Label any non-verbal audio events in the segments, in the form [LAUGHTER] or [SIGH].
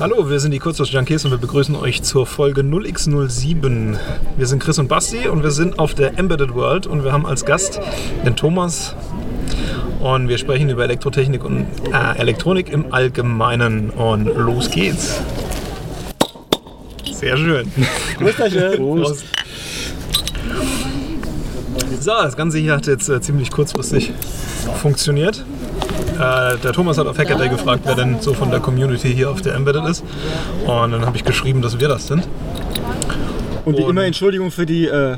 Hallo, wir sind die Kurzhaus-Junkies und wir begrüßen euch zur Folge 0x07. Wir sind Chris und Basti und wir sind auf der Embedded World und wir haben als Gast den Thomas und wir sprechen über Elektrotechnik und äh, Elektronik im Allgemeinen und los geht's. Sehr schön. Prost. [LAUGHS] So, das Ganze hier hat jetzt äh, ziemlich kurzfristig funktioniert. Äh, der Thomas hat auf Hackaday gefragt, wer denn so von der Community hier auf der Embedded ist. Und dann habe ich geschrieben, dass wir das sind. Und wie Und- immer Entschuldigung für die äh,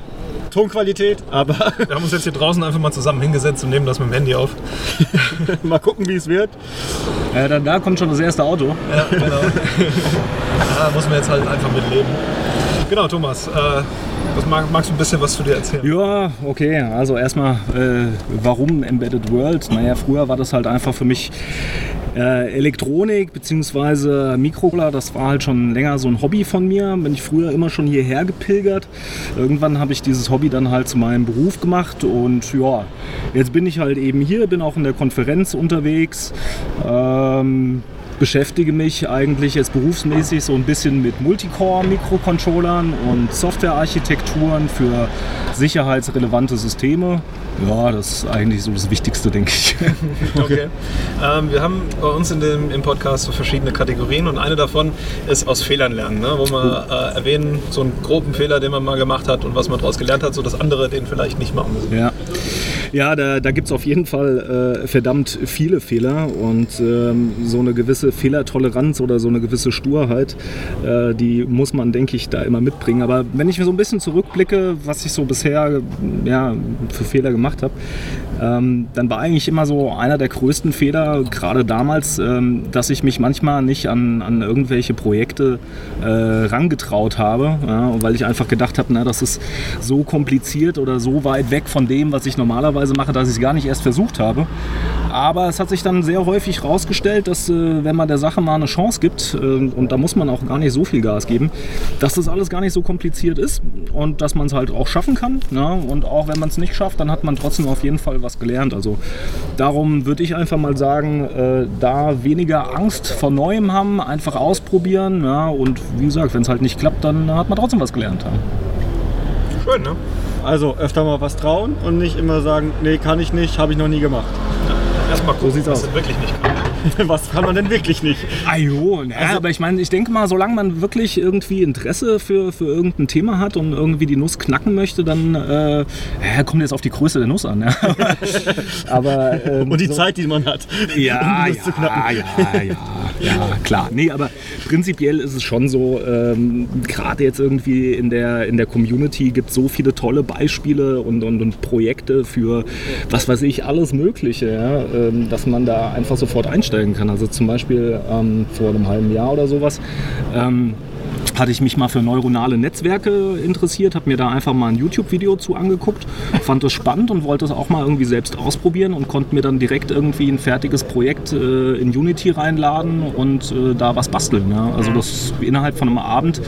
Tonqualität, aber [LAUGHS] Wir haben uns jetzt hier draußen einfach mal zusammen hingesetzt und nehmen das mit dem Handy auf. [LAUGHS] mal gucken, wie es wird. Äh, dann, da kommt schon das erste Auto. Ja, genau. [LAUGHS] da muss man jetzt halt einfach mit leben. Genau, Thomas, äh, was mag, magst du ein bisschen was zu dir erzählen? Ja, okay. Also erstmal, äh, warum Embedded World? Naja, früher war das halt einfach für mich äh, Elektronik bzw. Mikrocontroller. Das war halt schon länger so ein Hobby von mir. Bin ich früher immer schon hierher gepilgert. Irgendwann habe ich dieses Hobby dann halt zu meinem Beruf gemacht und ja, jetzt bin ich halt eben hier, bin auch in der Konferenz unterwegs. Ähm, beschäftige mich eigentlich jetzt berufsmäßig so ein bisschen mit Multicore-Mikrocontrollern und Softwarearchitekturen für sicherheitsrelevante Systeme. Ja, das ist eigentlich so das Wichtigste, denke ich. [LAUGHS] Okay. Ähm, wir haben bei uns in dem, im Podcast so verschiedene Kategorien und eine davon ist aus Fehlern lernen, ne? wo wir äh, erwähnen, so einen groben Fehler, den man mal gemacht hat und was man daraus gelernt hat, so das andere den vielleicht nicht machen müssen. Ja, ja da, da gibt es auf jeden Fall äh, verdammt viele Fehler und ähm, so eine gewisse Fehlertoleranz oder so eine gewisse Sturheit, äh, die muss man, denke ich, da immer mitbringen. Aber wenn ich mir so ein bisschen zurückblicke, was ich so bisher ja, für Fehler gemacht habe, ähm, dann war eigentlich immer so einer der größten Fehler, gerade damals, ähm, dass ich mich manchmal nicht an, an irgendwelche Projekte äh, rangetraut habe, ja, weil ich einfach gedacht habe, das ist so kompliziert oder so weit weg von dem, was ich normalerweise mache, dass ich es gar nicht erst versucht habe. Aber es hat sich dann sehr häufig herausgestellt, dass äh, wenn man der Sache mal eine Chance gibt, äh, und da muss man auch gar nicht so viel Gas geben, dass das alles gar nicht so kompliziert ist und dass man es halt auch schaffen kann. Ja? Und auch wenn man es nicht schafft, dann hat man trotzdem auf jeden Fall was gelernt. Also darum würde ich einfach mal sagen, äh, da weniger Angst vor Neuem haben, einfach ausprobieren. Ja? Und wie gesagt, wenn es halt nicht klappt, dann hat man trotzdem was gelernt. Ja? Schön, ne? Also öfter mal was trauen und nicht immer sagen, nee, kann ich nicht, habe ich noch nie gemacht. Erstmal gucken, sieht's was aus. wirklich nicht kann. [LAUGHS] was kann man denn wirklich nicht? Ah jo, ja, aber ich meine, ich denke mal, solange man wirklich irgendwie Interesse für, für irgendein Thema hat und irgendwie die Nuss knacken möchte, dann äh, ja, kommt jetzt auf die Größe der Nuss an. Ja. [LAUGHS] aber ähm, Und die so- Zeit, die man hat. [LAUGHS] Ja, um das zu ja, knacken. ja, ja, ja, klar. Nee, aber prinzipiell ist es schon so, ähm, gerade jetzt irgendwie in der, in der Community gibt es so viele tolle Beispiele und, und, und Projekte für, was weiß ich, alles Mögliche, ähm, dass man da einfach sofort einsteigen kann. Also zum Beispiel ähm, vor einem halben Jahr oder sowas. Ähm, hatte ich mich mal für neuronale Netzwerke interessiert, habe mir da einfach mal ein YouTube-Video zu angeguckt, fand das spannend und wollte es auch mal irgendwie selbst ausprobieren und konnte mir dann direkt irgendwie ein fertiges Projekt äh, in Unity reinladen und äh, da was basteln. Ja. Also das innerhalb von einem Abend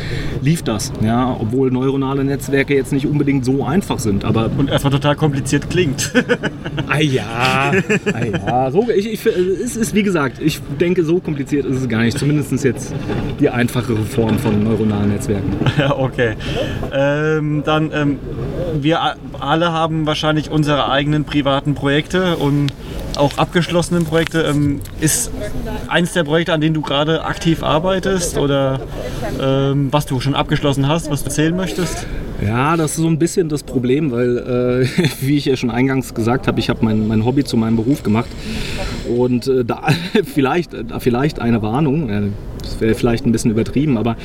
lief das, ja, obwohl neuronale Netzwerke jetzt nicht unbedingt so einfach sind, aber Und erstmal total kompliziert klingt. [LAUGHS] Ah ja, ah ja. So, ich, ich, es ist wie gesagt, ich denke, so kompliziert ist es gar nicht. Zumindest jetzt die einfachere Form von neuronalen Netzwerken. [LAUGHS] ja, okay. Ähm, dann, ähm, wir alle haben wahrscheinlich unsere eigenen privaten Projekte und auch abgeschlossenen Projekte. Ähm, ist eins der Projekte, an denen du gerade aktiv arbeitest oder ähm, was du schon abgeschlossen hast, was du erzählen möchtest? Ja, das ist so ein bisschen das Problem, weil, äh, [LAUGHS] wie ich ja schon eingangs gesagt habe, ich habe mein, mein Hobby zu meinem Beruf gemacht. Und äh, da [LAUGHS] vielleicht, äh, vielleicht eine Warnung, äh, das wäre vielleicht ein bisschen übertrieben, aber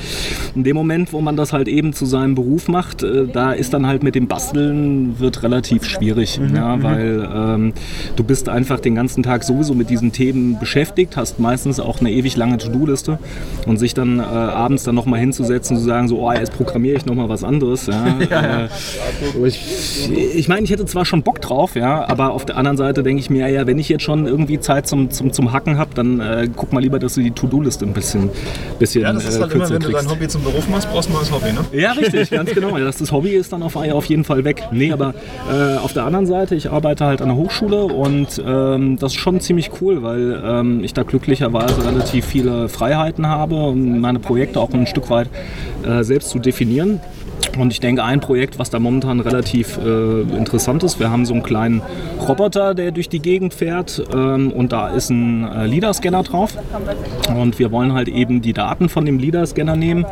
in dem Moment, wo man das halt eben zu seinem Beruf macht, äh, da ist dann halt mit dem Basteln wird relativ schwierig, ja, weil ähm, du bist einfach den ganzen Tag sowieso mit diesen Themen beschäftigt, hast meistens auch eine ewig lange To-Do-Liste und sich dann äh, abends dann nochmal hinzusetzen und zu sagen, so, oh, jetzt programmiere ich nochmal was anderes. Ja, [LAUGHS] Äh, so ich ich meine, ich hätte zwar schon Bock drauf, ja, aber auf der anderen Seite denke ich mir, ja, wenn ich jetzt schon irgendwie Zeit zum, zum, zum Hacken habe, dann äh, guck mal lieber, dass du die To-Do-Liste ein bisschen bisschen Ja, das ist äh, halt immer, kürzer wenn du dein kriegst. Hobby zum Beruf machst, brauchst du ein neues Hobby, ne? Ja, richtig, ganz genau. Ja, das, das Hobby ist dann auf, auf jeden Fall weg. Nee, aber äh, auf der anderen Seite, ich arbeite halt an der Hochschule und ähm, das ist schon ziemlich cool, weil ähm, ich da glücklicherweise relativ viele Freiheiten habe, um meine Projekte auch ein Stück weit äh, selbst zu definieren. Und ich denke, ein Projekt, was da momentan relativ äh, interessant ist, wir haben so einen kleinen Roboter, der durch die Gegend fährt ähm, und da ist ein äh, LIDAR-Scanner drauf. Und wir wollen halt eben die Daten von dem LIDAR-Scanner nehmen,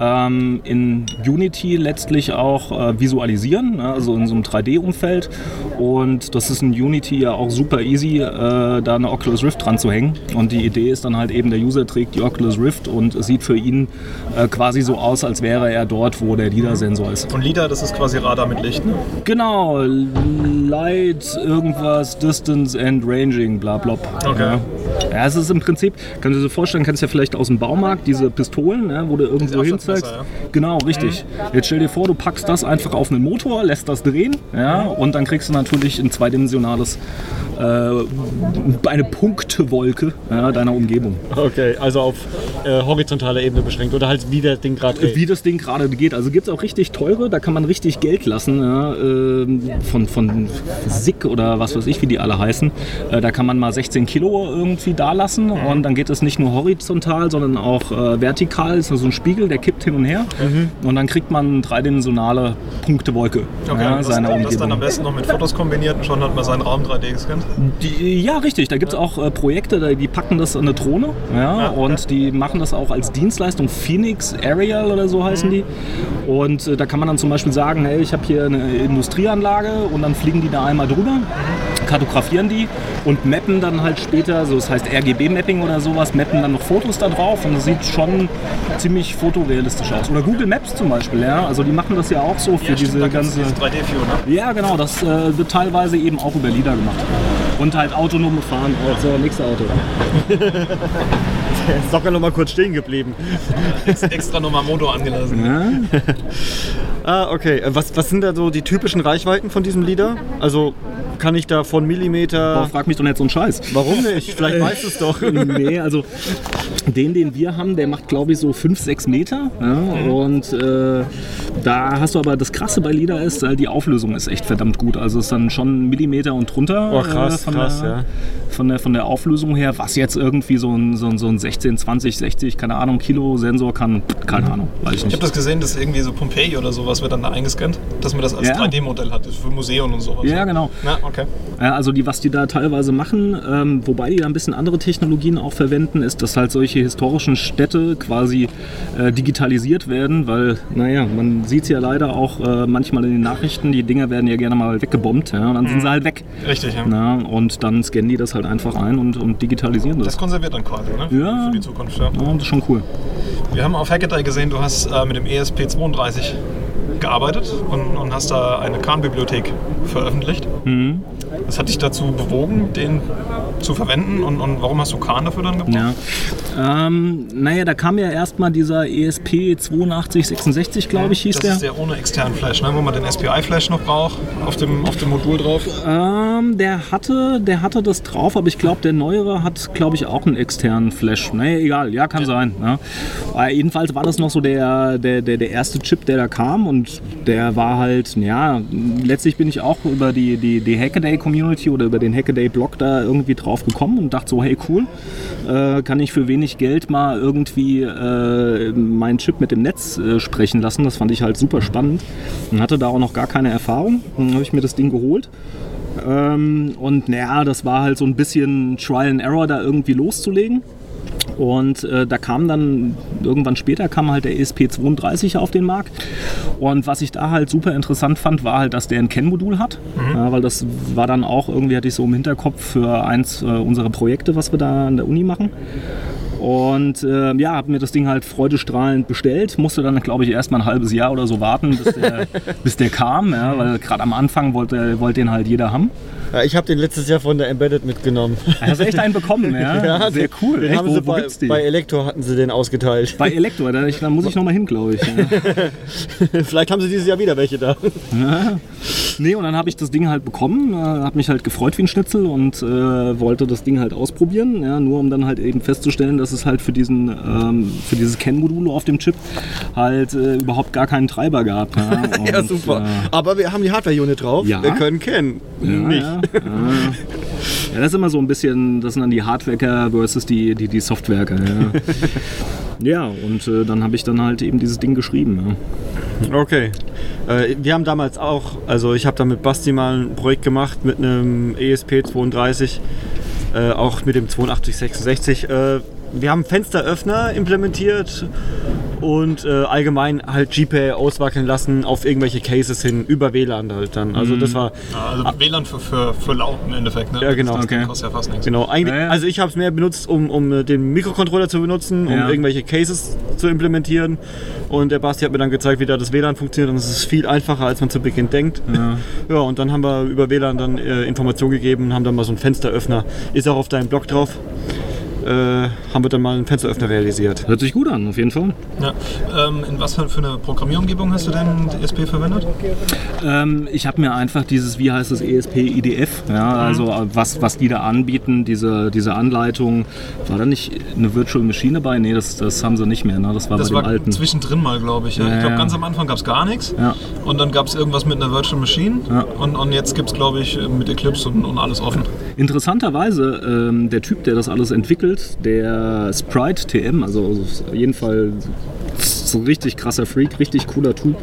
ähm, in Unity letztlich auch äh, visualisieren, ne, also in so einem 3D-Umfeld. Und das ist in Unity ja auch super easy, äh, da eine Oculus Rift dran zu hängen. Und die Idee ist dann halt eben, der User trägt die Oculus Rift und es sieht für ihn äh, quasi so aus, als wäre er dort, wo der LIDAR-Sensor ist. Und LIDAR, das ist quasi Radar mit Licht, ne? Genau, Light, irgendwas, Distance and Ranging, bla bla. Okay. Ja. es ist im Prinzip, kannst du dir vorstellen, kennst du ja vielleicht aus dem Baumarkt, diese Pistolen, ne, wo du irgendwo hinzeigst. ja. Genau, richtig. Jetzt stell dir vor, du packst das einfach auf einen Motor, lässt das drehen ja, und dann kriegst du natürlich ein zweidimensionales, äh, eine Punktewolke ja, deiner Umgebung. Okay, also auf äh, horizontaler Ebene beschränkt oder halt wie das Ding gerade Wie das Ding gerade geht. Also gibt es auch richtig teure, da kann man richtig Geld lassen. Ja, ähm, von, von SICK oder was weiß ich, wie die alle heißen. Äh, da kann man mal 16 Kilo irgendwie da lassen und dann geht es nicht nur horizontal, sondern auch äh, vertikal. Das ist so ein Spiegel, der kippt hin und her und dann kriegt man dreidimensionale Punktewolke Okay, ja, das, seiner das dann am Umgebung. besten noch mit Fotos kombiniert und schon hat man seinen Raum 3D gescannt. Die, ja, richtig. Da gibt es auch äh, Projekte, die packen das an eine Drohne ja, Ja, okay. und die machen das auch als Dienstleistung. Phoenix Aerial oder so heißen die. Und äh, da kann man dann zum Beispiel sagen, hey, ich habe hier eine Industrieanlage und dann fliegen die da einmal drüber, kartografieren die und mappen dann halt später, so das heißt RGB-Mapping oder sowas, mappen dann noch Fotos da drauf und das sieht schon ziemlich fotorealistisch aus. Oder Google Maps zum Beispiel, ja. Also die machen das ja auch so für diese da gibt's ganze. dieses 3D-View, ne? Ja, genau, das äh, wird teilweise eben auch über LIDAR gemacht. Und halt autonome Fahren. Oh, so, nächste Auto. [LAUGHS] ist doch noch mal kurz stehen geblieben. Ex extra nochmal Motor angelassen. Ja? [LAUGHS] Ah, okay. Was, was sind da so die typischen Reichweiten von diesem LIDAR? Also kann ich da von Millimeter. Boah, frag mich doch nicht so einen Scheiß. Warum nicht? Vielleicht weißt du es doch. [LAUGHS] nee, also den, den wir haben, der macht glaube ich so 5, 6 Meter. Ja? Und äh, da hast du aber das Krasse bei LIDAR ist, äh, die Auflösung ist echt verdammt gut. Also es ist dann schon Millimeter und drunter. Oh, krass, äh, von krass, der, ja. Von der, von der Auflösung her, was jetzt irgendwie so ein, so ein, so ein 16, 20, 60, keine Ahnung, Kilo Sensor kann, keine Ahnung, weiß ich Ich nicht. habe das gesehen, dass irgendwie so Pompeii oder sowas wird dann da eingescannt, dass man das als Ja. 3D-Modell hat, für Museum und sowas. Ja, genau. Ja, okay. Also die, was die da teilweise machen, ähm, wobei die da ein bisschen andere Technologien auch verwenden, ist, dass halt solche historischen Städte quasi äh, digitalisiert werden, weil, naja, man sieht es ja leider auch äh, manchmal in den Nachrichten, die Dinger werden ja gerne mal weggebombt, ja, und dann sind sie halt weg. Richtig, ja. Na, und dann scannen die das halt einfach ein und, und digitalisieren das. Das konserviert dann quasi, ne? Für- Ja. Für die Zukunft, ja. Ja, das ist schon cool. Wir haben auf Hackaday gesehen, du hast äh, mit dem ESP32 gearbeitet und, und hast da eine Khan-Bibliothek veröffentlicht. Mhm. Was hat dich dazu bewogen, den zu verwenden und, und warum hast du Khan dafür dann gebraucht? Ja. Ähm, naja, da kam ja erstmal dieser ESP 8266, glaube ich, hieß das der. ist der ohne externen Flash, ne? wo man den SPI-Flash noch braucht, auf dem, auf dem Modul drauf. Ähm, der hatte, der hatte das drauf, aber ich glaube, der neuere hat, glaube ich, auch einen externen Flash. Naja, egal, ja, kann sein. Ja. Aber jedenfalls war das noch so der, der, der, der erste Chip, der da kam und der war halt, ja, letztlich bin ich auch über die, die, die Hackaday-Community oder über den Hackaday-Blog da irgendwie drauf gekommen und dachte so, hey cool, äh, kann ich für wenig Geld mal irgendwie äh, meinen Chip mit dem Netz äh, sprechen lassen. Das fand ich halt super spannend und hatte da auch noch gar keine Erfahrung. Dann habe ich mir das Ding geholt. Ähm, und naja, das war halt so ein bisschen Trial and Error, da irgendwie loszulegen. Und äh, da kam dann irgendwann später kam halt der E ESP32 auf den Markt. Und was ich da halt super interessant fand, war halt, dass der ein Kennmodul hat. Ja, weil das war dann auch irgendwie, hatte ich so im Hinterkopf für eins äh, unserer Projekte, was wir da an der Uni machen. Und äh, ja, habe mir das Ding halt freudestrahlend bestellt. Musste dann, glaube ich, erst mal ein halbes Jahr oder so warten, bis der, [LAUGHS] bis der kam. Ja, weil gerade am Anfang wollte, wollte den halt jeder haben. Ja, ich habe den letztes Jahr von der Embedded mitgenommen. Hast du echt einen bekommen, ja? [LAUGHS] Ja, Sehr cool. Den Echt? haben Wo, sie wo bei, gibt's die? bei Elektro hatten sie den ausgeteilt. Bei Elektro, da, ich, da muss ich noch mal hin, glaube ich. Ja. [LAUGHS] Vielleicht haben sie dieses Jahr wieder welche da. Ja. Nee, und dann habe ich das Ding halt bekommen, äh, habe mich halt gefreut wie ein Schnitzel und äh, wollte das Ding halt ausprobieren, ja, nur um dann halt eben festzustellen, dass es halt für diesen ähm, für dieses CAN-Modul auf dem Chip halt äh, überhaupt gar keinen Treiber gab. Ja, [LAUGHS] ja, Und, super. Äh, Aber wir haben die Hardware-Unit drauf. Ja. Wir können kennen. ja, Nicht. Ja, [LAUGHS] ja. das ist immer so ein bisschen, das sind dann die Hardwerker versus die, die, die Softwerker. Ja, [LAUGHS] ja und äh, dann habe ich dann halt eben dieses Ding geschrieben. Ja. Okay. Äh, wir haben damals auch, also ich habe da mit Basti mal ein Projekt gemacht mit einem E ESP32, äh, auch mit dem 8266. Äh, wir haben Fensteröffner implementiert und äh, allgemein halt GPay auswackeln lassen auf irgendwelche Cases hin, über WLAN halt dann. Also das war also WLAN für, für, für laut im Endeffekt. Ne? Ja, genau. Das Okay. kostet ja fast nichts. Genau, eigentlich, Ja, ja. also ich habe es mehr benutzt, um, um äh, den Mikrocontroller zu benutzen, um Ja. irgendwelche Cases zu implementieren. Und der Basti hat mir dann gezeigt, wie da das WLAN funktioniert und es ist viel einfacher, als man zu Beginn denkt. Ja. [LAUGHS] Ja, und dann haben wir über WLAN dann äh, Informationen gegeben und haben dann mal so einen Fensteröffner. Ist auch auf deinem Blog drauf. Äh, haben wir dann mal einen Fensteröffner realisiert. Hört sich gut an, auf jeden Fall. Ja. Ähm, in was für eine Programmierumgebung hast du denn ESP verwendet? Ähm, ich habe mir einfach dieses, wie heißt es, ESP IDF, ja, also äh, was, was die da anbieten, diese, diese Anleitung. War da nicht eine Virtual Machine dabei? Nee, das, das haben sie nicht mehr, ne? das war Das bei dem war alten. zwischendrin mal, glaube ich. Ja. Ja, ich glaube, ganz am Anfang gab es gar nichts. Ja. Und dann gab es irgendwas mit einer Virtual Machine. Ja. Und, und jetzt gibt es, glaube ich, mit Eclipse und, und alles offen. Interessanterweise, ähm, der Typ, der das alles entwickelt, der Sprite TM, also auf jeden Fall so ein richtig krasser Freak, richtig cooler Typ,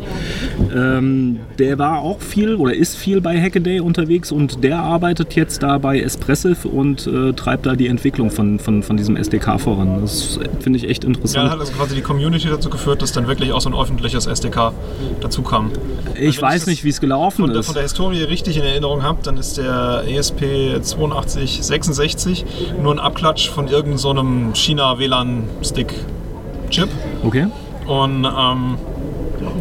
ähm, der war auch viel oder ist viel bei Hackaday unterwegs und der arbeitet jetzt da bei Espressive und äh, treibt da die Entwicklung von, von, von diesem SDK voran. Das finde ich echt Ja, interessant. dann hat also quasi die Community dazu geführt, dass dann wirklich auch so ein öffentliches SDK dazu kam. ich wenn ich weiß das nicht, wie es gelaufen Von ist. von der Historie richtig in Erinnerung habe, dann ist der ESP 8266 nur ein Abklatsch von irgendeinem so einem China-WLAN-Stick-Chip. Okay. und ähm,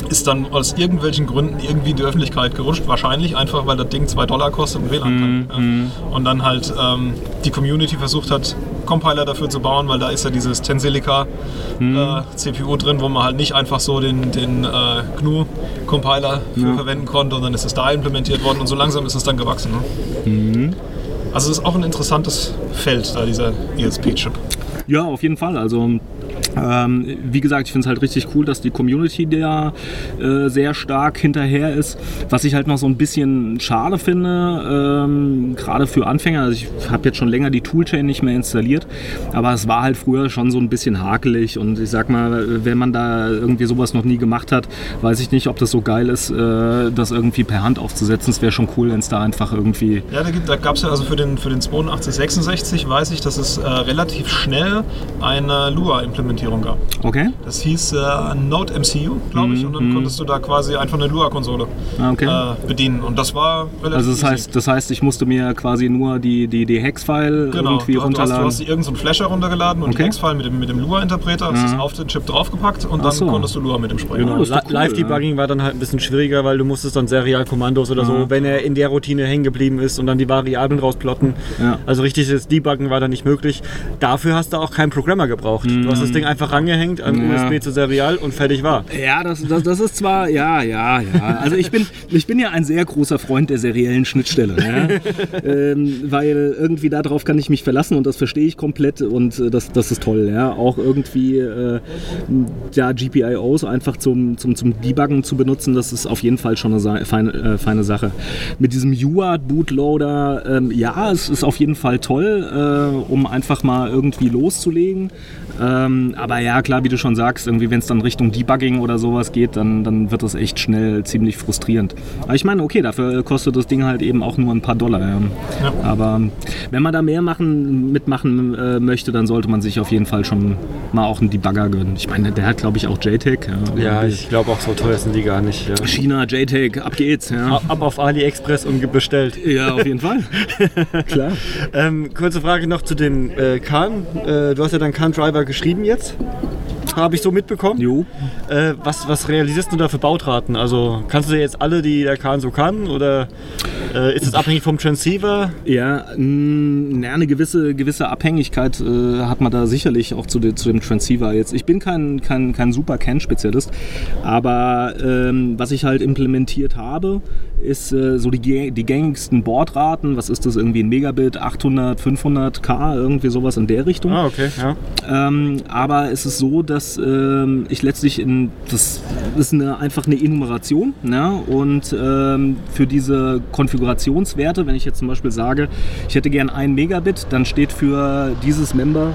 ist dann aus irgendwelchen Gründen irgendwie in die Öffentlichkeit gerutscht. Wahrscheinlich einfach, weil das Ding 2 Dollar kostet und WLAN kann. Ja. Und dann halt ähm, die Community versucht hat, Compiler dafür zu bauen, weil da ist ja dieses Tensilica äh, CPU drin, wo man halt nicht einfach so den, den äh, GNU-Compiler für verwenden konnte und dann ist es da implementiert worden und so langsam ist es dann gewachsen. Ne? Also es ist auch ein interessantes Feld, da dieser ESP-Chip. Ja, auf jeden Fall. Also ähm, wie gesagt, ich finde es halt richtig cool, dass die Community da äh, sehr stark hinterher ist. Was ich halt noch so ein bisschen schade finde, ähm, gerade für Anfänger, also ich habe jetzt schon länger die Toolchain nicht mehr installiert, aber es war halt früher schon so ein bisschen hakelig und ich sag mal, wenn man da irgendwie sowas noch nie gemacht hat, weiß ich nicht, ob das so geil ist, äh, das irgendwie per Hand aufzusetzen. Es wäre schon cool, wenn es da einfach irgendwie Ja, da, da gab es ja also für den, für den 8266 weiß ich, dass es äh, relativ schnell eine Lua-Implementierung gab. Okay. Das hieß äh, Node MCU, glaube ich, und dann konntest du da quasi einfach eine Lua-Konsole Ah, okay. äh, bedienen. Und das war relativ Also das easy. heißt, das heißt, ich musste mir quasi nur die, die, die Hex-File Genau, irgendwie du, du hast, du runterladen. hast dir irgendeinen so Flasher runtergeladen und Okay. die Hex-File mit dem, mit dem Lua-Interpreter, hast es auf den Chip draufgepackt und Ach dann so. konntest du Lua mit dem sprechen. Genau. cool, Live-Debugging war dann halt ein bisschen schwieriger, weil du musstest dann Serial-Kommandos oder so, wenn er in der Routine hängen geblieben ist und dann die Variablen rausplotten. Ja. Also richtiges Debuggen war da nicht möglich. Dafür hast du auch keinen Programmer gebraucht. Du hast das Ding einfach rangehängt an. Ja. USB zu Serial und fertig war. Ja, das, das, das ist zwar, ja, ja, ja. Also ich bin, ich bin ja ein sehr großer Freund der seriellen Schnittstelle. Ja? [LAUGHS] ähm, weil irgendwie darauf kann ich mich verlassen und das verstehe ich komplett und äh, das, das ist toll. Ja? Auch irgendwie äh, ja, GPIOs einfach zum, zum, zum Debuggen zu benutzen, das ist auf jeden Fall schon eine feine, äh, feine Sache. Mit diesem UART-Bootloader, ähm, ja, es ist auf jeden Fall toll, äh, um einfach mal irgendwie loszulegen. Ähm, aber ja, klar, wie du schon sagst, irgendwie, wenn es dann Richtung Debugging oder sowas geht, dann, dann wird das echt schnell ziemlich frustrierend. Aber ich meine, okay, dafür kostet das Ding halt eben auch nur ein paar Dollar. Ja. Aber wenn man da mehr machen, mitmachen äh, möchte, dann sollte man sich auf jeden Fall schon mal auch einen Debugger gönnen. Ich meine, der hat, glaube ich, auch JTAG. Ja, Ja, ich glaube auch so teuer sind die gar nicht. Ja. China, JTAG, ab geht's. Ja, Ab auf AliExpress und bestellt. ja auf jeden Fall. [LAUGHS] klar. Ähm, kurze Frage noch zu dem äh, Khan. Äh, du hast ja dann Khan-Driver geschrieben jetzt. Habe ich so mitbekommen. Jo. Äh, was, was realisierst du da für Bautraten? Also kannst du jetzt alle, die der Khan so kann? Oder Äh, ist es abhängig vom Transceiver? Ja, ja eine gewisse, gewisse Abhängigkeit äh, hat man da sicherlich auch zu, de, zu dem Transceiver jetzt. Ich bin kein, kein, kein super CAN-Spezialist, aber ähm, was ich halt implementiert habe, ist äh, so die, die gängigsten Bordraten. Was ist das irgendwie ein Megabit, 800, 500k, irgendwie sowas in der Richtung. Ah, okay, ja. Ähm, aber es ist so, dass ähm, ich letztlich in das ist eine, einfach eine Enumeration ne? und ähm, für diese Konfigurationswerte, wenn ich jetzt zum Beispiel sage, ich hätte gern ein Megabit, dann steht für dieses Member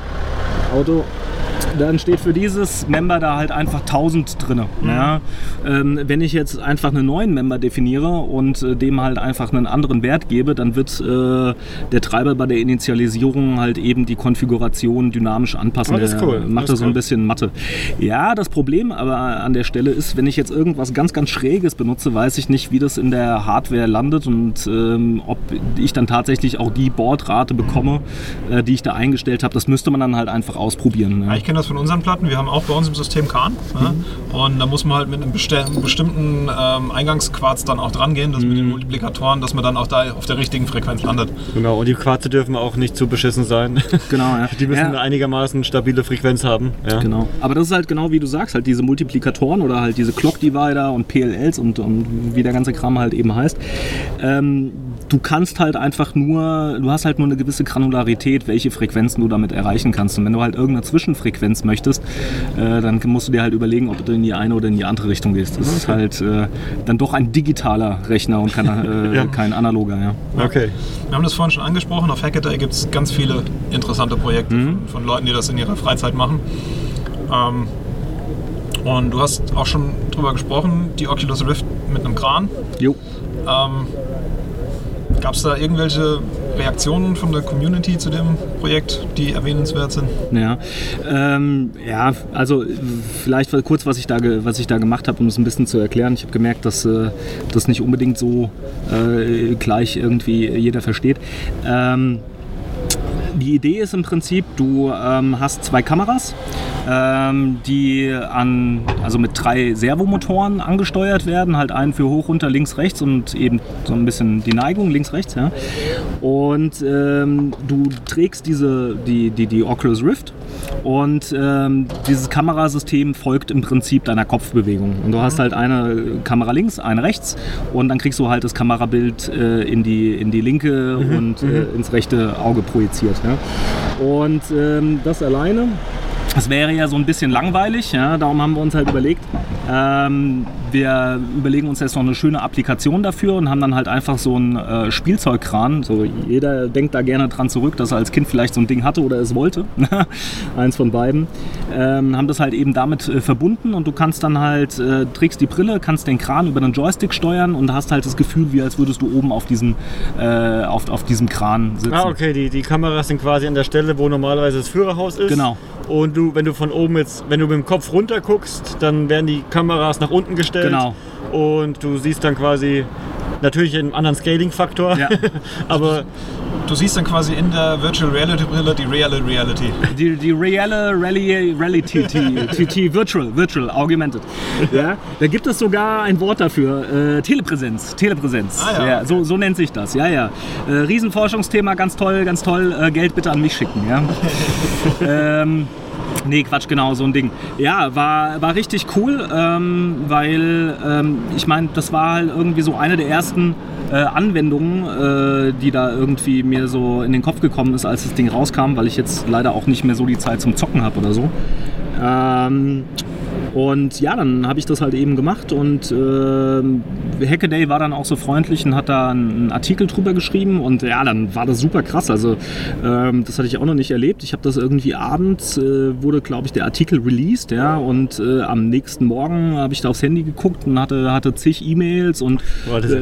Auto dann steht für dieses Member da halt einfach 1000 drin. Mhm. Ja. Ähm, wenn ich jetzt einfach einen neuen Member definiere und äh, dem halt einfach einen anderen Wert gebe, dann wird äh, der Treiber bei der Initialisierung halt eben die Konfiguration dynamisch anpassen. Oh, das ist cool. Der macht da so ein bisschen Mathe. Ja, das Problem aber an der Stelle ist, wenn ich jetzt irgendwas ganz, ganz Schräges benutze, weiß ich nicht, wie das in der Hardware landet und ähm, ob ich dann tatsächlich auch die Bordrate bekomme, äh, die ich da eingestellt habe. Das müsste man dann halt einfach ausprobieren. Ja, ich kenne das von unseren Platten. Wir haben auch bei uns im System Kahn. Mhm. Ja? Und da muss man halt mit einem bestimmten ähm, Eingangsquarz dann auch dran gehen, das mhm. mit den mhm. Multiplikatoren, dass man dann auch da auf der richtigen Frequenz landet. Genau, und die Quarze dürfen auch nicht zu beschissen sein. Genau, ja. [LAUGHS] Die müssen ja. eine einigermaßen stabile Frequenz haben. Ja. Genau. Aber das ist halt genau wie du sagst, halt diese Multiplikatoren oder halt diese Clock Divider und PLLs und, und wie der ganze Kram halt eben heißt. Ähm, du kannst halt einfach nur, du hast halt nur eine gewisse Granularität, welche Frequenzen du damit erreichen kannst. Und wenn du halt irgendeine Zwischenfrequenz möchtest, äh, dann musst du dir halt überlegen, ob du in die eine oder in die andere Richtung gehst. Das ist halt äh, dann doch ein digitaler Rechner und kein, äh, ja. kein analoger. Ja. Okay. Wir haben das vorhin schon angesprochen. Auf Hackaday gibt es ganz viele interessante Projekte mhm. von, von, Leuten, die das in ihrer Freizeit machen. Ähm, und du hast auch schon drüber gesprochen, die Oculus Rift mit einem Kran. Jo. Ähm, Gab es da irgendwelche Reaktionen von der Community zu dem Projekt, die erwähnenswert sind? Ja, ähm, ja also vielleicht kurz, was ich da, was ich da gemacht habe, um es ein bisschen zu erklären. Ich habe gemerkt, dass äh, das nicht unbedingt so äh, gleich irgendwie jeder versteht. Ähm, die Idee ist im Prinzip, du ähm, hast zwei Kameras, ähm, die an, also mit drei Servomotoren angesteuert werden, halt einen für hoch, runter, links, rechts und eben so ein bisschen die Neigung links, rechts. Ja. Und ähm, du trägst diese, die, die, die Oculus Rift und ähm, dieses Kamerasystem folgt im Prinzip deiner Kopfbewegung. Und du hast halt eine Kamera links, eine rechts und dann kriegst du halt das Kamerabild äh, in, die, in die linke mhm. und äh, mhm. ins rechte Auge projiziert. Ja. Und ähm, das alleine das wäre ja so ein bisschen langweilig, ja? darum haben wir uns halt überlegt, ähm, wir überlegen uns jetzt noch eine schöne Applikation dafür und haben dann halt einfach so einen äh, Spielzeugkran. So, jeder denkt da gerne dran zurück, dass er als Kind vielleicht so ein Ding hatte oder es wollte. [LAUGHS] Eins von beiden. Ähm, haben das halt eben damit äh, verbunden und du kannst dann halt, äh, trägst die Brille, kannst den Kran über den Joystick steuern und hast halt das Gefühl, wie als würdest du oben auf diesem, äh, auf, auf diesem Kran sitzen. Ah, okay, die, die Kameras sind quasi an der Stelle, wo normalerweise das Führerhaus ist. Genau. Und du, wenn du von oben jetzt, wenn du mit dem Kopf runter guckst, dann werden die Kameras nach unten gestellt. Genau. Und du siehst dann quasi natürlich einen anderen Scaling-Faktor. Ja. [LAUGHS] aber du siehst dann quasi in der Virtual Reality Brille die reale Reality. Die, die reale Reality, TT, Virtual, Virtual, Augmented. Ja, da gibt es sogar ein Wort dafür, äh, Telepräsenz. Telepräsenz. Ah, ja. ja so, so, nennt sich das. Ja, ja. Äh, Riesenforschungsthema, ganz toll, ganz toll. Äh, Geld bitte an mich schicken. Ja. [LAUGHS] ähm, Nee, Quatsch, genau, so ein Ding. Ja, war, war richtig cool, ähm, weil ähm, ich meine, das war halt irgendwie so eine der ersten äh, Anwendungen, äh, die da irgendwie mir so in den Kopf gekommen ist, als das Ding rauskam, weil ich jetzt leider auch nicht mehr so die Zeit zum Zocken habe oder so. Ähm, und ja, dann habe ich das halt eben gemacht und äh, Hackaday war dann auch so freundlich und hat da einen Artikel drüber geschrieben und ja, dann war das super krass. Also ähm, das hatte ich auch noch nicht erlebt. Ich habe das irgendwie abends, äh, wurde glaube ich der Artikel released, ja, und äh, am nächsten Morgen habe ich da aufs Handy geguckt und hatte, hatte zig E-Mails und Boah, ja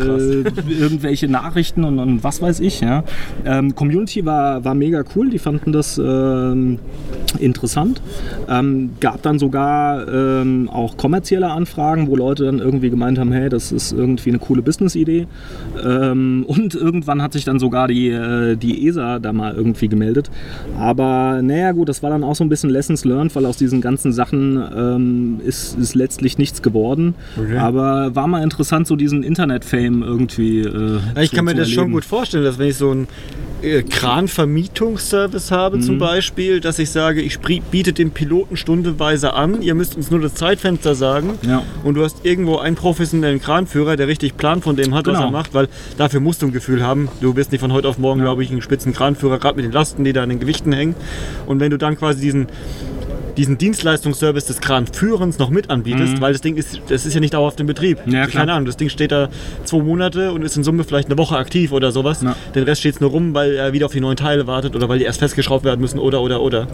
irgendwelche Nachrichten und, und, was weiß ich, ja. Ähm, Community war, war mega cool, die fanden das ähm, interessant. Ähm, gab dann sogar ähm, auch kommerzielle Anfragen, wo Leute dann irgendwie gemeint haben, hey, das ist irgendwie eine coole Business-Idee. Ähm, und irgendwann hat sich dann sogar die, äh, die ESA da mal irgendwie gemeldet. Aber naja gut, das war dann auch so ein bisschen Lessons learned, weil aus diesen ganzen Sachen ähm, ist, ist letztlich nichts geworden. Okay. Aber war mal interessant, so diesen Internet-Fame irgendwie. Äh, ich zu- kann mir das schon gut vorstellen, dass wenn ich so einen äh, Kranvermietungsservice habe Mhm. zum Beispiel, dass ich sage, ich biete dem Piloten stundenweise an, ihr müsst uns nur das Zeitfenster sagen Ja. und du hast irgendwo einen professionellen Kranführer, der richtig Plan von dem hat, was Genau. er macht, weil dafür musst du ein Gefühl haben. Du wirst nicht von heute auf morgen, glaube ich, einen spitzen Kranführer, gerade mit den Lasten, die da an den Gewichten hängen. Und wenn du dann quasi diesen diesen Dienstleistungsservice des Kranführens noch mit anbietest, weil das Ding ist, das ist ja nicht dauerhaft im Betrieb. Mhm. Ja, klar. Keine Ahnung, das Ding steht da zwei Monate und ist in Summe vielleicht eine Woche aktiv oder sowas. Ja. Den Rest steht nur rum, weil er wieder auf die neuen Teile wartet oder weil die erst festgeschraubt werden müssen oder oder oder.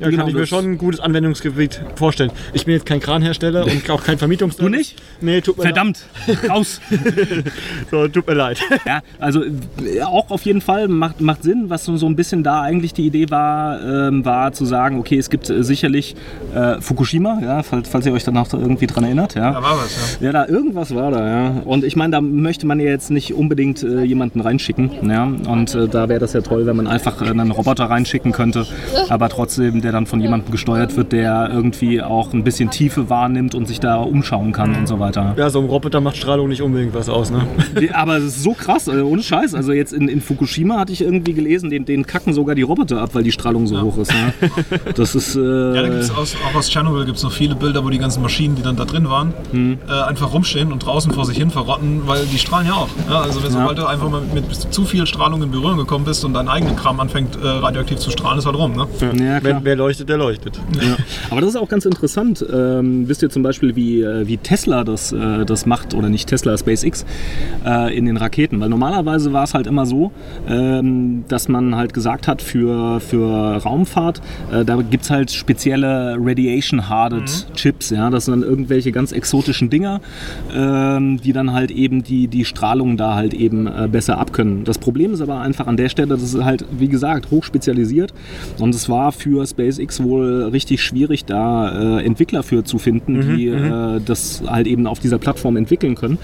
Ja, Genau, kann ich mir schon ein gutes Anwendungsgebiet vorstellen. Ich bin jetzt kein Kranhersteller und auch kein Vermietungsservice. Du nicht? Nee, tut mir Verdammt, raus! leid. [LAUGHS] So, tut mir leid. Ja, also auch auf jeden Fall macht, macht Sinn, was so, so ein bisschen da eigentlich die Idee war, ähm, war zu sagen, okay, es gibt äh, sicherlich äh, Fukushima, ja, falls, falls ihr euch danach irgendwie dran erinnert, ja. Da war was, ja. Ja, da irgendwas war da, ja. Und ich meine, da möchte man ja jetzt nicht unbedingt äh, jemanden reinschicken, ja. Und äh, da wäre das ja toll, wenn man einfach äh, einen Roboter reinschicken könnte, aber trotzdem, der dann von jemandem gesteuert wird, der irgendwie auch ein bisschen Tiefe wahrnimmt und sich da umschauen kann und so weiter. Ja, so ein Roboter macht Strahlung nicht unbedingt was aus, ne? [LAUGHS] Aber es ist so krass, also ohne Scheiß. Also jetzt in, in Fukushima hatte ich irgendwie gelesen, den, den kacken sogar die Roboter ab, weil die Strahlung so hoch ist. Ne? [LAUGHS] Das ist. Äh, Ja, da gibt's aus, auch aus Tschernobyl gibt es noch viele Bilder, wo die ganzen Maschinen, die dann da drin waren, Hm. äh, einfach rumstehen und draußen vor sich hin verrotten, weil die strahlen ja auch. Ja, also wenn, sobald du einfach mal mit, mit zu viel Strahlung in Berührung gekommen bist und dein eigenen Kram anfängt äh, radioaktiv zu strahlen, ist halt rum. Ne? ja, klar. Wer, wer leuchtet, der leuchtet. Ja. Aber das ist auch ganz interessant. Ähm, wisst ihr zum Beispiel, wie, äh, wie Tesla das, äh, das macht, oder nicht Tesla, SpaceX, äh, in den Raketen? Weil normalerweise war es halt immer so, ähm, dass man halt gesagt hat, für, für Raumfahrt, äh, da gibt es halt spezielle Radiation-Hardened Chips. Ja? Das sind dann irgendwelche ganz exotischen Dinger, ähm, die dann halt eben die, die Strahlung da halt eben äh, besser abkönnen. Das Problem ist aber einfach an der Stelle, das ist halt, wie gesagt, hochspezialisiert und es war für SpaceX wohl richtig schwierig, da äh, Entwickler für zu finden, die äh, das halt eben auf dieser Plattform entwickeln können.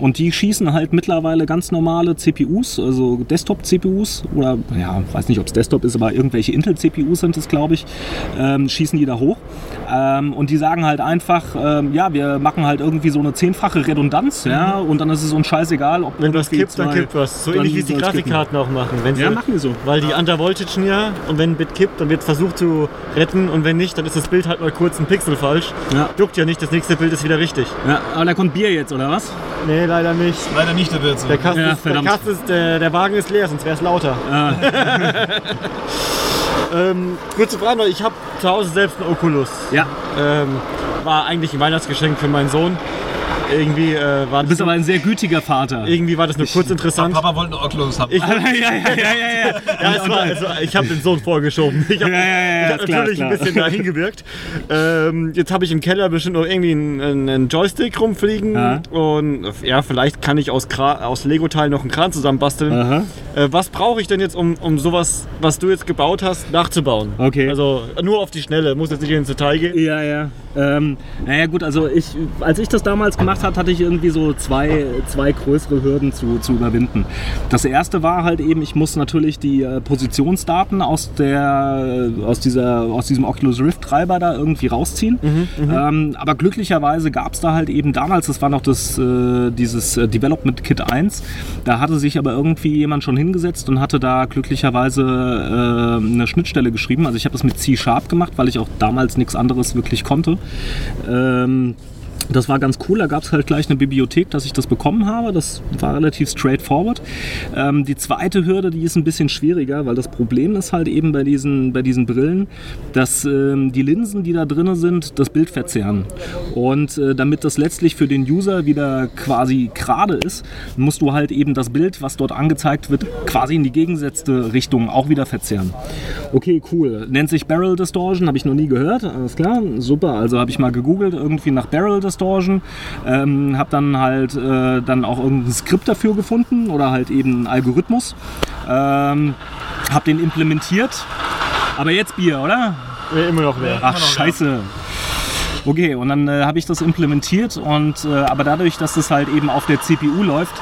Und die schießen halt mittlerweile ganz normale CPUs, also Desktop-CPUs oder ja, weiß nicht, ob es Desktop ist, aber irgendwelche Intel-CPUs sind es, glaube ich, ähm, schießen die da hoch. Ähm, und die sagen halt einfach, ähm, ja, wir machen halt irgendwie so eine zehnfache Redundanz, ja, und dann ist es uns scheißegal, ob Wenn was kippt, dann kippt was. So ähnlich wie es die. Grafikkarten auch machen. Wenn sie, Ja, machen die so. Weil die Undervoltagen ja, und wenn ein Bit kippt, dann wird versucht zu retten und wenn nicht, dann ist das Bild halt mal kurz ein Pixel falsch. Ja. Juckt ja nicht, das nächste Bild ist wieder richtig. Ja, aber da kommt Bier jetzt, oder was? Nee, leider nicht. Leider nicht, der wird so. Der Kasten, Ja, ist, der. Kasten ist, der, der Wagen ist leer, sonst wäre es lauter. [LAUGHS] ähm, kurze Frage noch, ich habe zu Hause selbst einen Oculus. Ja, Ähm, war eigentlich ein Weihnachtsgeschenk für meinen Sohn. Irgendwie, äh, war du bist aber ein sehr gütiger Vater. irgendwie war das nur kurz interessant. Papa wollte eine Oculus haben. Ich- [LAUGHS] ja, ja, ja, ja, ja, Ja, es war, es war, ich habe den Sohn vorgeschoben. Ich habe Ja, ja, ja, hab klar, natürlich ist ein klar. bisschen dahin gewirkt. Ähm, jetzt habe ich im Keller bestimmt noch irgendwie einen, einen Joystick rumfliegen. Ja. Und ja, vielleicht kann ich aus, Kra- aus Lego-Teilen noch einen Kran zusammenbasteln. Aha. Äh, was brauche ich denn jetzt, um, um sowas, was du jetzt gebaut hast, nachzubauen? Okay. Also nur auf die Schnelle, muss jetzt nicht ins Detail gehen. Ja, ja. Ähm, naja gut, also ich, als ich das damals gemacht habe, hatte ich irgendwie so zwei, zwei größere Hürden zu, zu überwinden. Das erste war halt eben, ich muss natürlich die äh, Positionsdaten aus, der, aus, dieser, aus diesem Oculus Rift Treiber da irgendwie rausziehen. ähm, aber glücklicherweise gab es da halt eben damals, das war noch das, äh, dieses äh, Development Kit 1, da hatte sich aber irgendwie jemand schon hingesetzt und hatte da glücklicherweise äh, eine Schnittstelle geschrieben. Also ich habe das mit C-Sharp gemacht, weil ich auch damals nichts anderes wirklich konnte. Ähm, das war ganz cool, da gab es halt gleich eine Bibliothek, dass ich das bekommen habe. Das war relativ straightforward. Ähm, die zweite Hürde, die ist ein bisschen schwieriger, weil das Problem ist halt eben bei diesen, bei diesen Brillen, dass ähm, die Linsen, die da drin sind, das Bild verzerren. Und äh, damit das letztlich für den User wieder quasi gerade ist, musst du halt eben das Bild, was dort angezeigt wird, quasi in die gegengesetzte Richtung auch wieder verzerren. Okay, cool. Nennt sich Barrel Distortion, habe ich noch nie gehört. Alles klar, super. Also habe ich mal gegoogelt, irgendwie nach Barrel Distortion. Ähm, habe dann halt äh, dann auch irgendein Skript dafür gefunden oder halt eben einen Algorithmus. Ähm, habe den implementiert. Aber jetzt Bier, oder? Nee, immer noch leer. Ach, scheiße. Okay, und dann äh, habe ich das implementiert und äh, aber dadurch, dass das halt eben auf der CPU läuft,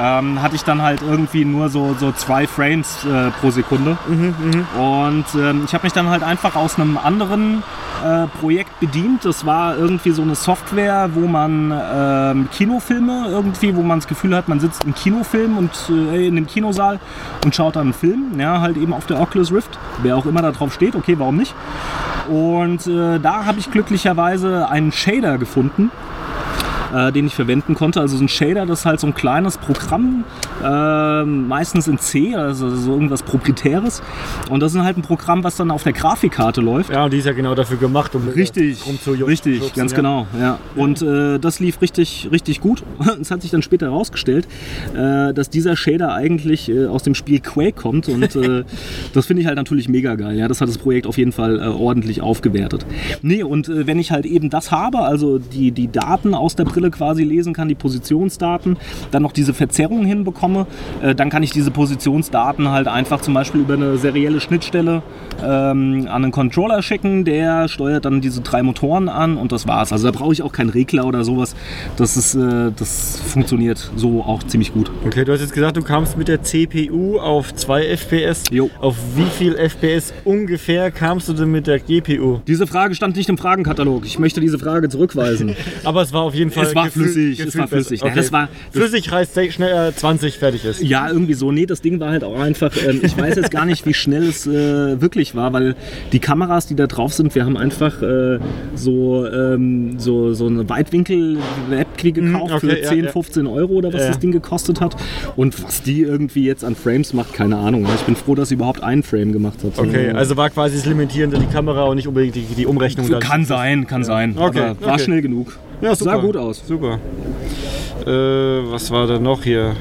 ähm, hatte ich dann halt irgendwie nur so, so zwei Frames äh, pro Sekunde. Und ähm, ich habe mich dann halt einfach aus einem anderen äh, Projekt bedient. Das war irgendwie so eine Software, wo man ähm, Kinofilme irgendwie, wo man das Gefühl hat, man sitzt im Kinofilm und äh, in dem Kinosaal und schaut dann einen Film, ja, halt eben auf der Oculus Rift. Wer auch immer da drauf steht, okay, warum nicht? Und äh, da habe ich glücklicherweise einen Shader gefunden, äh, den ich verwenden konnte. Also so ein Shader, das ist halt so ein kleines Programm, äh, meistens in C, also so irgendwas Proprietäres. Und das ist halt ein Programm, was dann auf der Grafikkarte läuft. Ja, und die ist ja genau dafür gemacht, um Richtig, rumzu- richtig, schubsen, ganz ja. genau. Ja. Und äh, das lief richtig, richtig gut. [LAUGHS] Es hat sich dann später herausgestellt, äh, dass dieser Shader eigentlich äh, aus dem Spiel Quake kommt und äh, [LAUGHS] das finde ich halt natürlich mega geil. Ja, das hat das Projekt auf jeden Fall äh, ordentlich aufgewertet. Nee, und äh, wenn ich halt eben das habe, also die, die Daten aus der Brille quasi lesen kann, die Positionsdaten, dann noch diese Verzerrung hinbekomme, äh, dann kann ich diese Positionsdaten halt einfach zum Beispiel über eine serielle Schnittstelle ähm, an einen Controller schicken, der steuert dann diese drei Motoren an und das war's. Also da brauche ich auch keinen Regler oder sowas. Das, ist, äh, das funktioniert so auch ziemlich gut. Okay, du hast jetzt gesagt, du kamst mit der CPU auf 2 FPS. Jo. Auf wie viel FPS ungefähr kamst du denn mit der GPU? Diese Frage stand nicht im Fragenkatalog. Ich möchte diese Frage zurückweisen. [LAUGHS] Aber es war auf jeden Fall Es war gefühl- flüssig, es war flüssig. besser. Ja, das war- flüssig heißt schnell äh, 20 fertig ist. Ja, irgendwie so. Nee, das Ding war halt auch einfach, ähm, ich weiß jetzt gar nicht, wie schnell es äh, wirklich war, weil die Kameras, die da drauf sind, wir haben einfach äh, so, ähm, so, so eine Weitwinkel-Webkey gekauft okay, für ja, 10, ja. 15 Euro oder was Ja. das Ding gekostet hat. Und was die irgendwie jetzt an Frames macht, keine Ahnung. Ich bin froh, dass sie überhaupt einen Frame gemacht hat. Okay, also war quasi das Limitierende die Kamera und nicht unbedingt die, die Umrechnung. Kann sein, kann sein. Okay, aber war okay. schnell genug. Ja, super. Sah gut aus. Super. Äh, was war da noch hier?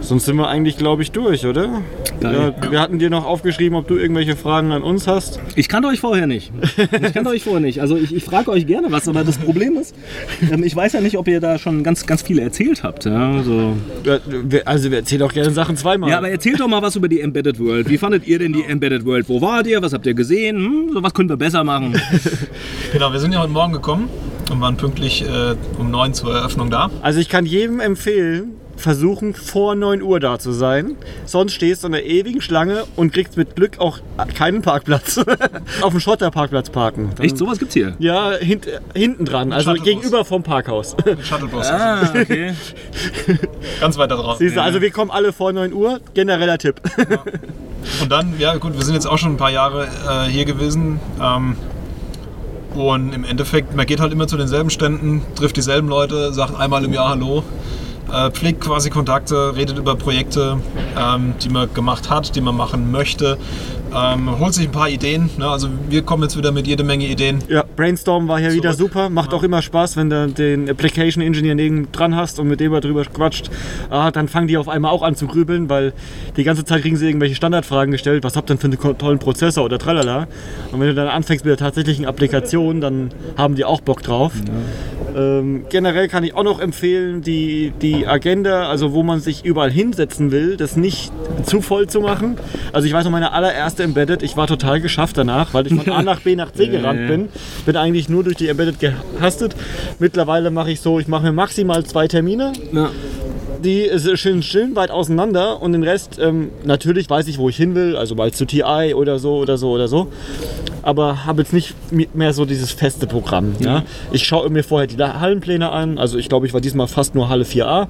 Sonst sind wir eigentlich, glaube ich, durch, oder? Geil. Ja, wir hatten dir noch aufgeschrieben, ob du irgendwelche Fragen an uns hast. Ich kannte euch vorher nicht. Ich kannte euch vorher nicht. Also ich, ich frage euch gerne was, aber das Problem ist, ähm, ich weiß ja nicht, ob ihr da schon ganz, ganz viel erzählt habt. Ja, also, Ja, wir- Also wir erzählen auch gerne Sachen zweimal. ja, aber erzählt doch mal was über die Embedded World. Wie fandet ihr denn die Embedded World? Wo wart ihr? Was habt ihr gesehen? Hm, so was können wir besser machen. [LAUGHS] Genau, wir sind ja heute Morgen gekommen und waren pünktlich äh, um 9 zur Eröffnung da. Also ich kann jedem empfehlen, versuchen vor 9 Uhr da zu sein. Sonst stehst du in einer ewigen Schlange und kriegst mit Glück auch keinen Parkplatz. [LAUGHS] Auf dem Schotterparkplatz parken. Dann- Echt, sowas gibt's hier? Ja, hint, hinten dran, also gegenüber vom Parkhaus. Shuttlebus. Ah, okay. [LAUGHS] Ganz weit da drauf. Siehst du, also wir kommen alle vor 9 Uhr, genereller Tipp. Und dann, ja gut, wir sind jetzt auch schon ein paar Jahre äh, hier gewesen. Ähm, und im Endeffekt, man geht halt immer zu denselben Ständen, trifft dieselben Leute, sagt einmal im Jahr Hallo, äh, pflegt quasi Kontakte, redet über Projekte, ähm, die man gemacht hat, die man machen möchte, ähm, holt sich ein paar Ideen. Ne? Also wir kommen jetzt wieder mit jede Menge Ideen. Ja, Brainstorm war hier wieder Zurück. super. Macht auch immer Spaß, wenn du den Application Engineer neben dran hast und mit dem mal drüber quatscht. Ah, dann fangen die auf einmal auch an zu grübeln, weil die ganze Zeit kriegen sie irgendwelche Standardfragen gestellt. Was habt ihr denn für einen tollen Prozessor oder tralala? Und wenn du dann anfängst mit der tatsächlichen Applikation, dann haben die auch Bock drauf. Ähm, generell kann ich auch noch empfehlen, die, die Agenda, also wo man sich überall hinsetzen will, das nicht zu voll zu machen. Also ich weiß noch, meine allererste Embedded, ich war total geschafft danach, weil ich von A nach B nach C [LAUGHS] gerannt bin. Bin eigentlich nur durch die Embedded gehastet. Mittlerweile mache ich so, ich mache mir maximal zwei Termine. Ja. Die sind schön, schön weit auseinander und den Rest, ähm, natürlich weiß ich, wo ich hin will, also mal zu TI oder so oder so oder so. Aber habe jetzt nicht mehr so dieses feste Programm. Ja? Ich schaue mir vorher die Hallenpläne an. Also ich glaube, ich war diesmal fast nur Halle 4a.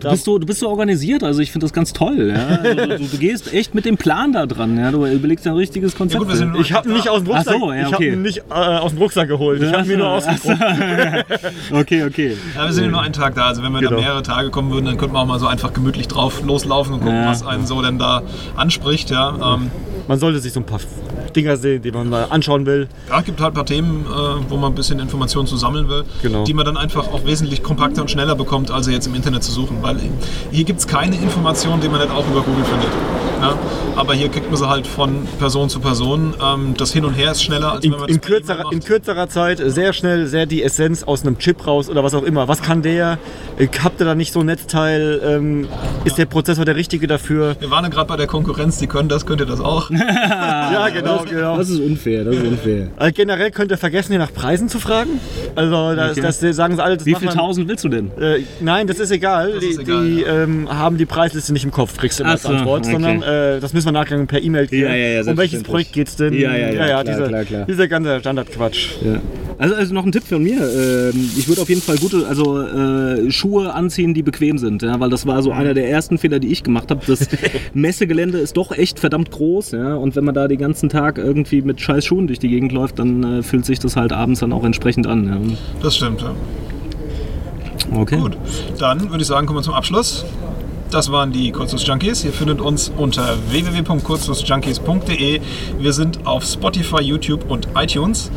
Du bist so, du bist so organisiert, also ich finde das ganz toll. Ja? Also, du, du gehst echt mit dem Plan da dran. Ja? Du überlegst ein richtiges Konzept. gut, sind nur- Ich habe ihn nicht aus dem Rucksack, so, ja, ich hab okay. ihn nicht, äh, aus dem Rucksack geholt. Ich habe ihn nur ausgedruckt. [LAUGHS] okay, okay. Ja, wir sind ja nur einen Tag da. Also wenn wir Genau. da mehrere Tage kommen würden, dann könnten wir auch mal so einfach gemütlich drauf loslaufen und gucken, Ja. was einen so denn da anspricht. Ja, ähm, Man sollte sich so ein paar Dinger sehen, die man mal anschauen will. ja es gibt halt ein paar Themen, äh, wo man ein bisschen Informationen zu sammeln will, Genau. die man dann einfach auch wesentlich kompakter und schneller bekommt, als jetzt im Internet zu suchen. Weil hier gibt es keine Informationen, die man nicht auch über Google findet. Ne? Aber hier kriegt man sie halt von Person zu Person. Ähm, das Hin und Her ist schneller, als In, wenn man in, das E-Mail kürzerer, macht. in kürzerer Zeit sehr schnell, sehr die Essenz aus einem Chip raus oder was auch immer. Was kann der? Äh, Habt ihr da nicht so ein Netzteil? Ähm, ist der Prozessor der richtige dafür? Wir waren ja gerade bei der Konkurrenz, die können das, könnt ihr das auch. [LAUGHS] ja, genau, genau. Das ist unfair, das ist unfair. Also generell könnt ihr vergessen, hier nach Preisen zu fragen. Also das, Okay. das sagen sie alle. Das Wie viel tausend willst du denn? Äh, nein, das ist egal. Das die ist egal, die ja. ähm, haben die Preisliste nicht im Kopf, kriegst du immer als so, Antwort, okay. sondern äh, das müssen wir nachher per E-Mail klären. Ja, ja, ja, um welches. Projekt geht's denn? Ja, ja, ja, klar, dieser, klar, klar. dieser ganze Standardquatsch. Ja. Also, also noch ein Tipp von mir. Ähm, Ich würde auf jeden Fall gute, also äh, Schuhe anziehen, die bequem sind, ja, weil das war so einer der ersten Fehler, die ich gemacht habe. Das [LAUGHS] Messegelände ist doch echt verdammt groß, ja, und wenn man da den ganzen Tag irgendwie mit scheiß Schuhen durch die Gegend läuft, dann äh, fühlt sich das halt abends dann auch entsprechend an. Das stimmt. Ja. Ja. Okay. Gut, dann würde ich sagen, kommen wir zum Abschluss. Das waren die Kurzlos Junkies. Ihr findet uns unter www.kurzlosjunkies.de. Wir sind auf Spotify, YouTube und iTunes.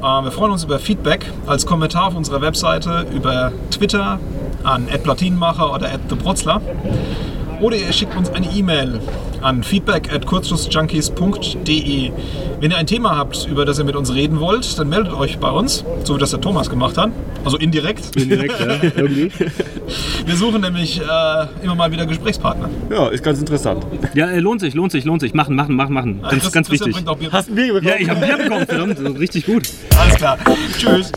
Äh, Wir freuen uns über Feedback als Kommentar auf unserer Webseite, über Twitter an @platinenmacher oder @thebrotzler. Oder ihr schickt uns eine E-Mail an feedback at kurzschlussjunkies.de. Wenn ihr ein Thema habt, über das ihr mit uns reden wollt, dann meldet euch bei uns, so wie das der Thomas gemacht hat. Also indirekt. Indirekt, ja, irgendwie. [LAUGHS] Wir suchen nämlich äh, immer mal wieder Gesprächspartner. Ja, ist ganz interessant. Ja, äh, lohnt sich, lohnt sich, lohnt sich. Machen, machen, machen, machen. Ganz, Christ- ganz Christian wichtig. bringt auch Bier. Hast du ein Bier bekommen? Ja, ich habe Bier bekommen, verdammt, richtig gut. Alles klar. Tschüss.